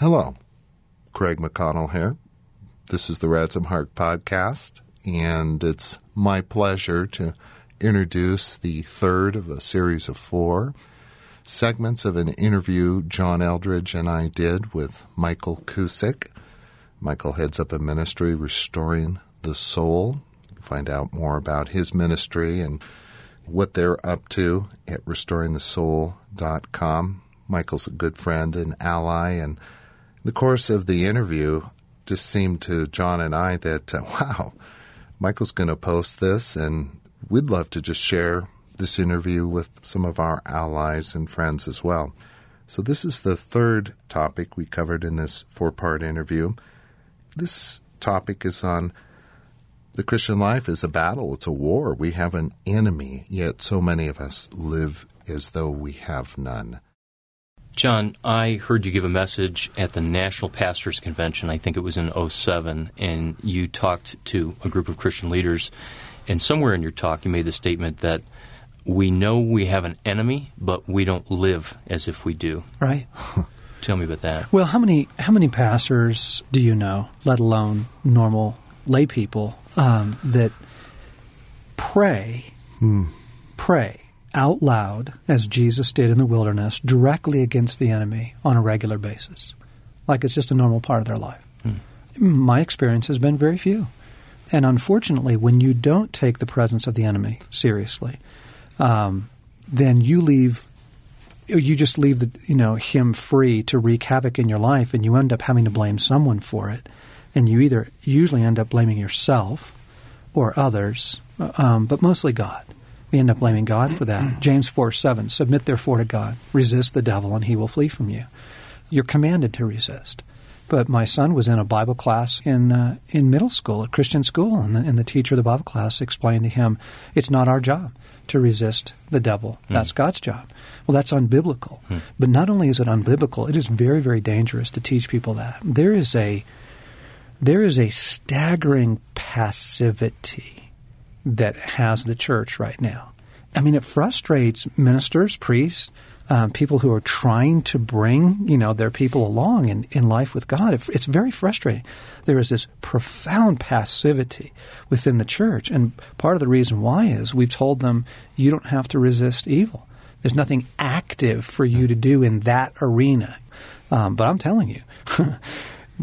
Hello, Craig McConnell here. This is the Ransomed Heart Podcast, and it's my pleasure to introduce the third of a series of four segments of an interview John Eldredge and I did with Michael Cusick. Michael heads up a ministry, Restoring the Soul. Find out more about his ministry and what they're up to at restoringthesoul.com. Michael's a good friend and ally, and the course of the interview just seemed to John and I that, uh, wow, Michael's going to post this, and we'd love to just share this interview with some of our allies and friends as well. So, this is the third topic we covered in this four part interview. This topic is on the Christian life is a battle, it's a war. We have an enemy, yet so many of us live as though we have none. John, I heard you give a message at the National Pastors Convention, I think it was in 07, and you talked to a group of Christian leaders. And somewhere in your talk, you made the statement that we know we have an enemy, but we don't live as if we do. Right. Tell me about that. Well, how many how many pastors do you know, let alone normal lay people, um, that pray, Hmm. pray out loud as Jesus did in the wilderness, directly against the enemy on a regular basis, like it's just a normal part of their life. My experience has been very few, and unfortunately, when you don't take the presence of the enemy seriously, um, then you leave you just leave the you know him free to wreak havoc in your life and you end up having to blame someone for it. And you either usually end up blaming yourself or others um, but mostly god we end up blaming god for that mm. james 4 7 submit therefore to god resist the devil and he will flee from you you're commanded to resist but my son was in a Bible class in uh, in middle school, a Christian school, and the, and the teacher of the Bible class explained to him, "It's not our job to resist the devil. Mm. That's God's job." Well, that's unbiblical. Hmm. But not only is it unbiblical, it is very, very dangerous to teach people that. There is a there is a staggering passivity that has the church right now. I mean, it frustrates ministers, priests, um, people who are trying to bring you know their people along in, in life with God. It, it's very frustrating. There is this profound passivity within the church, and part of the reason why is we've told them you don't have to resist evil. There's nothing active for you to do in that arena. Um, but I'm telling you,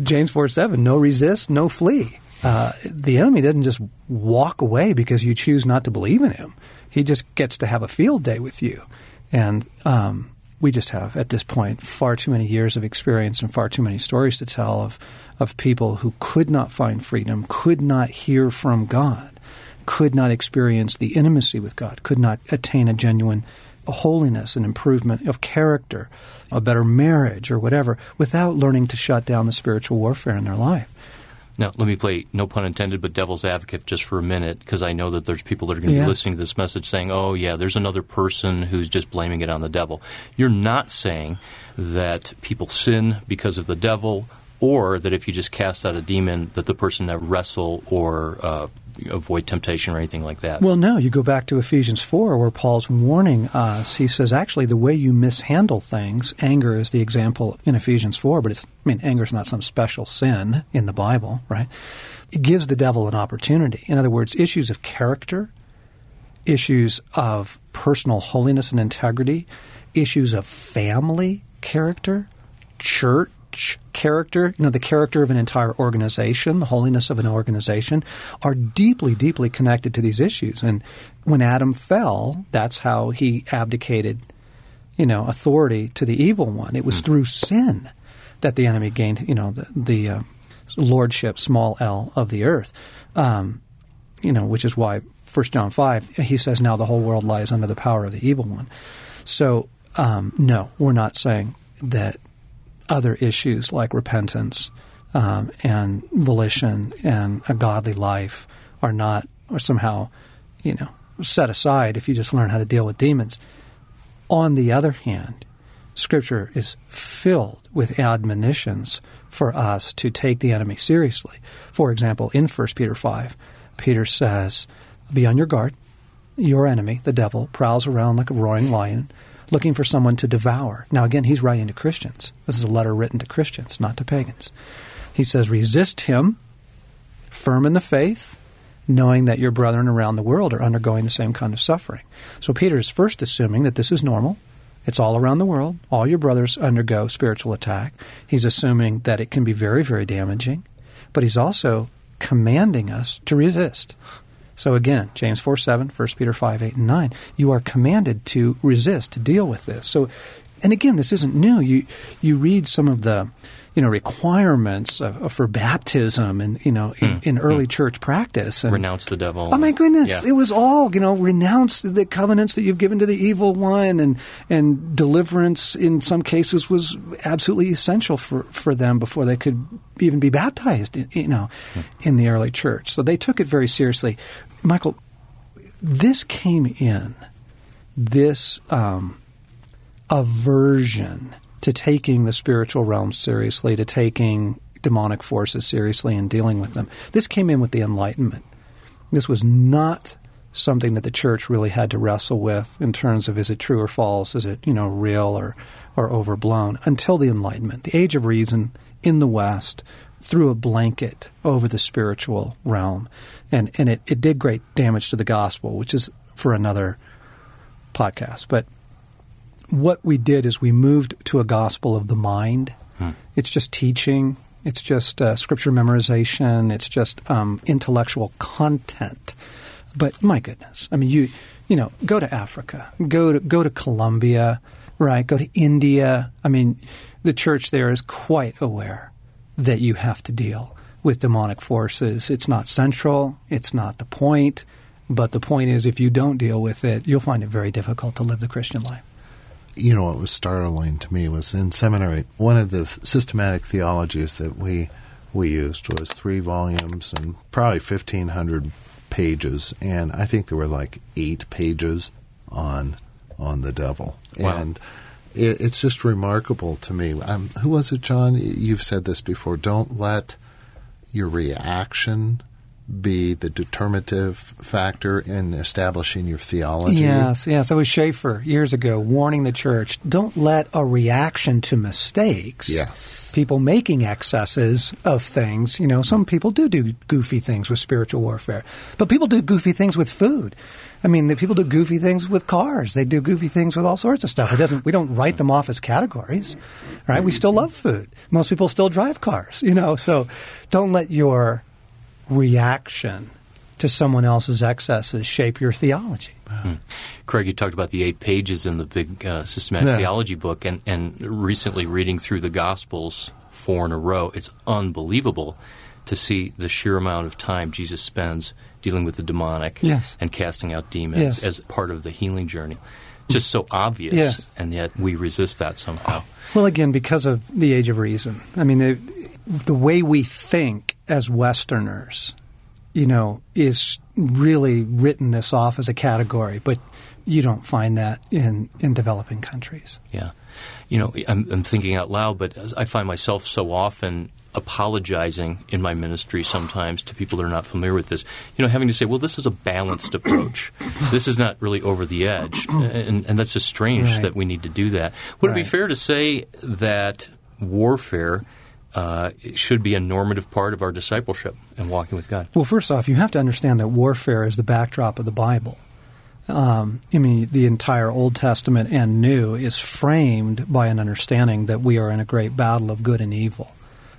James 4 7, no resist, no flee. Uh, the enemy doesn't just walk away because you choose not to believe in him. He just gets to have a field day with you. And um, we just have, at this point, far too many years of experience and far too many stories to tell of, of people who could not find freedom, could not hear from God, could not experience the intimacy with God, could not attain a genuine holiness and improvement of character, a better marriage or whatever, without learning to shut down the spiritual warfare in their life. Now, let me play, no pun intended, but devil's advocate just for a minute, because I know that there's people that are going to Yeah. be listening to this message saying, oh, yeah, there's another person who's just blaming it on the devil. You're not saying that people sin because of the devil, or that if you just cast out a demon, that the person that wrestle or uh, avoid temptation or anything like that. Well, no, you go back to Ephesians 4 where Paul's warning us. He says, actually, the way you mishandle things, anger is the example in Ephesians 4, but it's, I mean, anger is not some special sin in the Bible, right? It gives the devil an opportunity. In other words, issues of character, issues of personal holiness and integrity, issues of family character, church character, you know, the character of an entire organization, the holiness of an organization, are deeply, deeply connected to these issues. And when Adam fell, that's how he abdicated, you know, authority to the evil one. It was through sin that the enemy gained, you know, the, the uh, lordship, small l, of the earth. Um, you know, which is why 1 John 5, he says, now the whole world lies under the power of the evil one. So, um, no, we're not saying that other issues like repentance um, and volition and a godly life are not, or somehow, you know, set aside if you just learn how to deal with demons. On the other hand, Scripture is filled with admonitions for us to take the enemy seriously. For example, in 1 Peter 5, Peter says, Be on your guard. Your enemy, the devil, prowls around like a roaring lion, looking for someone to devour. Now, again, he's writing to Christians. This is a letter written to Christians, not to pagans. He says, resist him, firm in the faith, knowing that your brethren around the world are undergoing the same kind of suffering. So Peter is first assuming that this is normal. It's all around the world. All your brothers undergo spiritual attack. He's assuming that it can be very, very damaging, but he's also commanding us to resist. So again, James 4 7, 1 Peter 5 8 and 9, you are commanded to resist, to deal with this. So, and again, this isn't new. You, you read some of the you know requirements of, for baptism and you know in, mm. in early mm. church practice and renounce the devil. Oh my goodness! Yeah. It was all you know renounce the covenants that you've given to the evil one and and deliverance in some cases was absolutely essential for for them before they could even be baptized. You know, mm. in the early church, so they took it very seriously. Michael, this came in this um, aversion to taking the spiritual realm seriously, to taking demonic forces seriously and dealing with them. This came in with the Enlightenment. This was not something that the church really had to wrestle with in terms of is it true or false, is it you know real or or overblown until the Enlightenment. The Age of Reason in the West threw a blanket over the spiritual realm, and and it, it did great damage to the gospel, which is for another podcast, but what we did is we moved to a gospel of the mind. Hmm. It's just teaching. It's just uh, scripture memorization. It's just um, intellectual content. But my goodness, I mean, you you know, go to Africa, go to go to Colombia, right? Go to India. I mean, the church there is quite aware that you have to deal with demonic forces. It's not central. It's not the point. But the point is, if you don't deal with it, you'll find it very difficult to live the Christian life you know, what was startling to me was in seminary, one of the systematic theologies that we we used was three volumes and probably fifteen hundred pages, and I think there were like eight pages on on the devil, wow. and it, it's just remarkable to me. Um, who was it, John? You've said this before. Don't let your reaction be the determinative factor in establishing your theology? Yes, yes. It was Schaeffer years ago warning the church don't let a reaction to mistakes, yes. people making excesses of things. You know, some people do do goofy things with spiritual warfare, but people do goofy things with food. I mean, the people do goofy things with cars. They do goofy things with all sorts of stuff. It doesn't. We don't write them off as categories, right? We still love food. Most people still drive cars, you know. So, don't let your reaction to someone else's excesses shape your theology. Hmm. Craig, you talked about the eight pages in the big uh, systematic yeah. theology book, and, and recently reading through the Gospels four in a row, it's unbelievable to see the sheer amount of time Jesus spends dealing with the demonic yes. and casting out demons yes. as part of the healing journey. Just so obvious, yes. and yet we resist that somehow. Well, again, because of the age of reason. I mean, the, the way we think as Westerners, you know, is really written this off as a category, but you don't find that in, in developing countries. Yeah. You know, I'm, I'm thinking out loud, but I find myself so often apologizing in my ministry sometimes to people that are not familiar with this. You know, having to say, well, this is a balanced approach. this is not really over the edge. And, and that's just strange right. that we need to do that. Would right. it be fair to say that warfare – uh, should be a normative part of our discipleship and walking with God? Well, first off, you have to understand that warfare is the backdrop of the Bible. Um, I mean, the entire Old Testament and New is framed by an understanding that we are in a great battle of good and evil.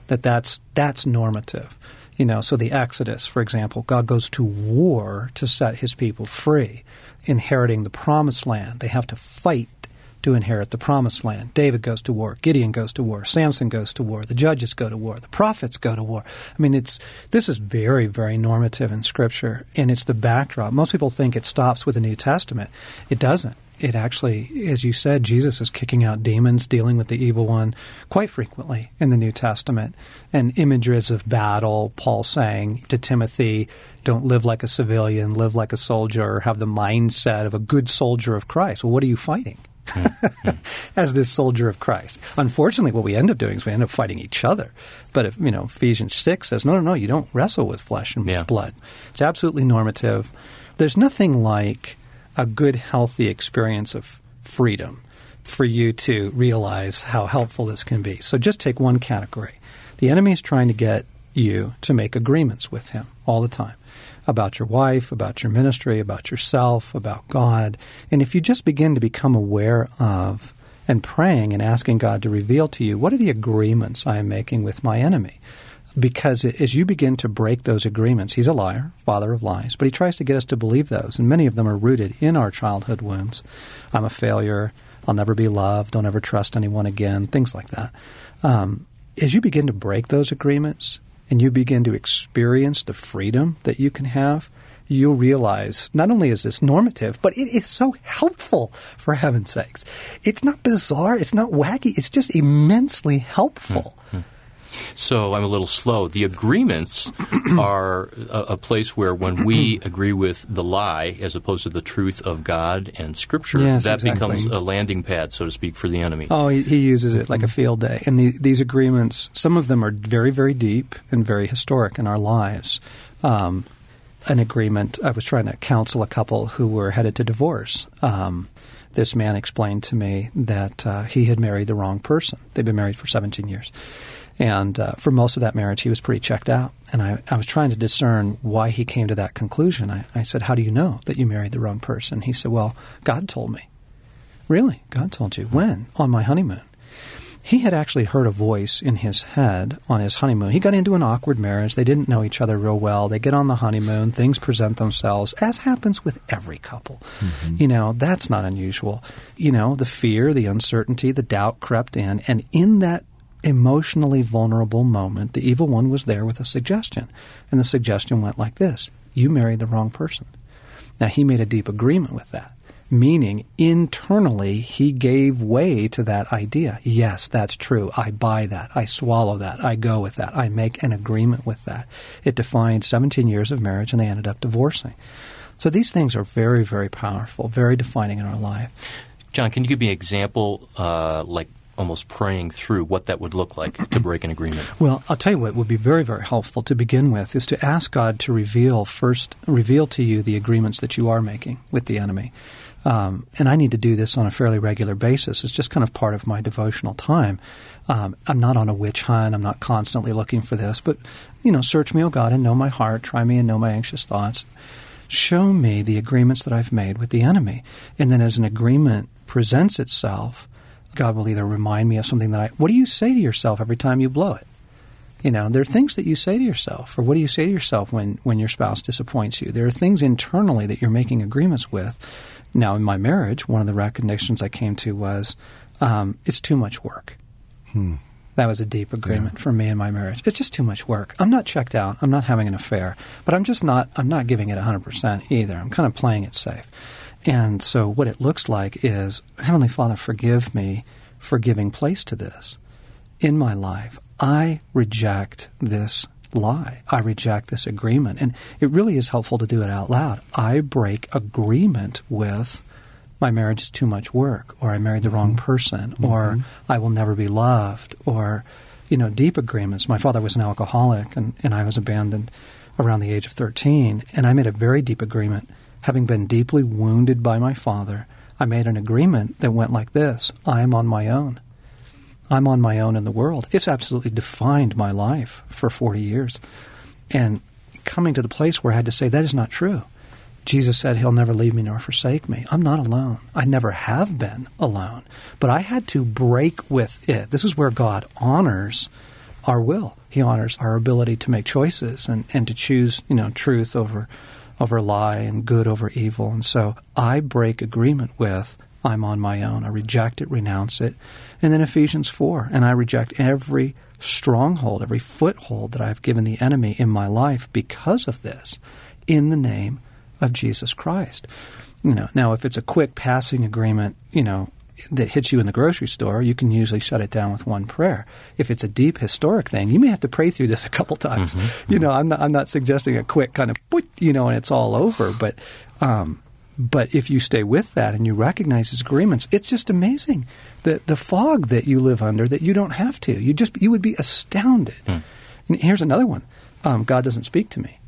That that's that's normative. You know, so the Exodus, for example, God goes to war to set His people free, inheriting the Promised Land. They have to fight to inherit the promised land. David goes to war, Gideon goes to war, Samson goes to war, the judges go to war, the prophets go to war. I mean, it's this is very, very normative in Scripture, and it's the backdrop. Most people think it stops with the New Testament. It doesn't. It actually, as you said, Jesus is kicking out demons, dealing with the evil one quite frequently in the New Testament. And images of battle, Paul saying to Timothy, don't live like a civilian, live like a soldier, have the mindset of a good soldier of Christ. Well, what are you fighting? as this soldier of Christ. Unfortunately, what we end up doing is we end up fighting each other. But if you know Ephesians six says, no, no, no, you don't wrestle with flesh and yeah. blood. It's absolutely normative. There's nothing like a good, healthy experience of freedom. for you to realize how helpful this can be. So just take one category. The enemy is trying to get you to make agreements with him all the time about your wife, about your ministry, about yourself, about God. And if you just begin to become aware of and praying and asking God to reveal to you what are the agreements I am making with my enemy? Because as you begin to break those agreements, he's a liar, father of lies, but he tries to get us to believe those. And many of them are rooted in our childhood wounds. I'm a failure. I'll never be loved. Don't ever trust anyone again. Things like that. Um, as you begin to break those agreements and you begin to experience the freedom that you can have, you'll realize not only is this normative, but it is so helpful, for heaven's sakes. It's not bizarre, it's not wacky, it's just immensely helpful. Mm-hmm. So I'm a little slow. The agreements are a, a, place where when we agree with the lie as opposed to the truth of God and Scripture, yes, that exactly. becomes a landing pad, so to speak, for the enemy. Oh, he, he uses it like a field day. And the, these agreements, some of them are very, very deep and very historic in our lives. Um, an agreement, I was trying to counsel a couple who were headed to divorce. Um, this man explained to me that uh, he had married the wrong person. They'd been married for 17 years. And uh, for most of that marriage, he was pretty checked out. And I, I was trying to discern why he came to that conclusion. I, I said, How do you know that you married the wrong person? He said, Well, God told me. Really? God told you? When? On my honeymoon. He had actually heard a voice in his head on his honeymoon. He got into an awkward marriage. They didn't know each other real well. They get on the honeymoon. Things present themselves, as happens with every couple. Mm-hmm. You know, that's not unusual. You know, the fear, the uncertainty, the doubt crept in. And in that emotionally vulnerable moment, the evil one was there with a suggestion. And the suggestion went like this You married the wrong person. Now, he made a deep agreement with that, meaning internally he gave way to that idea. Yes, that's true. I buy that. I swallow that. I go with that. I make an agreement with that. It defined 17 years of marriage, and they ended up divorcing. So these things are very, very powerful, very defining in our life. John, can you give me an example, uh, like almost praying through what that would look like to break an agreement? Well, I'll tell you what would be very, very helpful to begin with is to ask God to reveal first, reveal to you the agreements that you are making with the enemy. Um, and I need to do this on a fairly regular basis. It's just kind of part of my devotional time. Um, I'm not on a witch hunt. I'm not constantly looking for this. But, you know, search me, O God, and know my heart. Try me and know my anxious thoughts. Show me the agreements that I've made with the enemy. And then as an agreement presents itself, God will either remind me of something that I. What do you say to yourself every time you blow it? You know, there are things that you say to yourself, or what do you say to yourself when, when your spouse disappoints you? There are things internally that you're making agreements with. Now, in my marriage, one of the recognitions I came to was um, it's too much work. Hmm. That was a deep agreement yeah. for me in my marriage. It's just too much work. I'm not checked out. I'm not having an affair, but I'm just not. I'm not giving it 100 percent either. I'm kind of playing it safe. And so, what it looks like is Heavenly Father, forgive me for giving place to this in my life. I reject this lie. I reject this agreement. And it really is helpful to do it out loud. I break agreement with my marriage is too much work, or I married the mm-hmm. wrong person, mm-hmm. or I will never be loved, or, you know, deep agreements. My father was an alcoholic, and, and I was abandoned around the age of 13. And I made a very deep agreement having been deeply wounded by my father, I made an agreement that went like this I am on my own. I'm on my own in the world. It's absolutely defined my life for 40 years. And coming to the place where I had to say, that is not true. Jesus said, He'll never leave me nor forsake me. I'm not alone. I never have been alone. But I had to break with it. This is where God honors our will. He honors our ability to make choices and, and to choose, you know, truth over over lie and good over evil. And so I break agreement with I'm on my own. I reject it, renounce it. And then Ephesians 4, and I reject every stronghold, every foothold that I've given the enemy in my life because of this in the name of Jesus Christ. You know, now if it's a quick passing agreement, you know, that hits you in the grocery store, you can usually shut it down with one prayer. If it's a deep historic thing, you may have to pray through this a couple times. Mm-hmm. You know, I'm not, I'm not suggesting a quick kind of, you know, and it's all over. But, um, but if you stay with that and you recognize his agreements, it's just amazing the the fog that you live under that you don't have to. You just you would be astounded. Mm. And here's another one: um, God doesn't speak to me.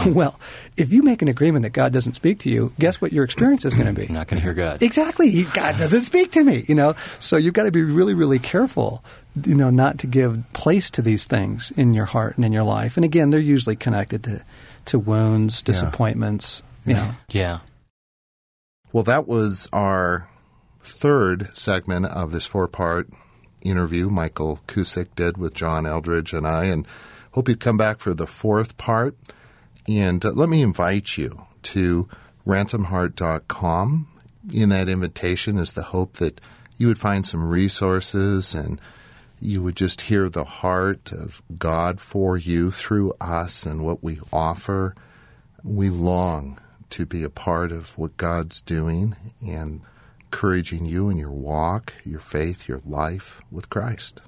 well, if you make an agreement that God doesn't speak to you, guess what your experience is going to be? You're not going to hear God. Exactly. God doesn't speak to me, you know. So you've got to be really, really careful, you know, not to give place to these things in your heart and in your life. And again, they're usually connected to, to wounds, disappointments, you know. Yeah. Well, that was our third segment of this four part interview Michael Cusick did with John Eldredge and I. And hope you come back for the fourth part. And uh, let me invite you to ransomheart.com. In that invitation is the hope that you would find some resources and you would just hear the heart of God for you through us and what we offer. We long to be a part of what God's doing and encouraging you in your walk, your faith, your life with Christ.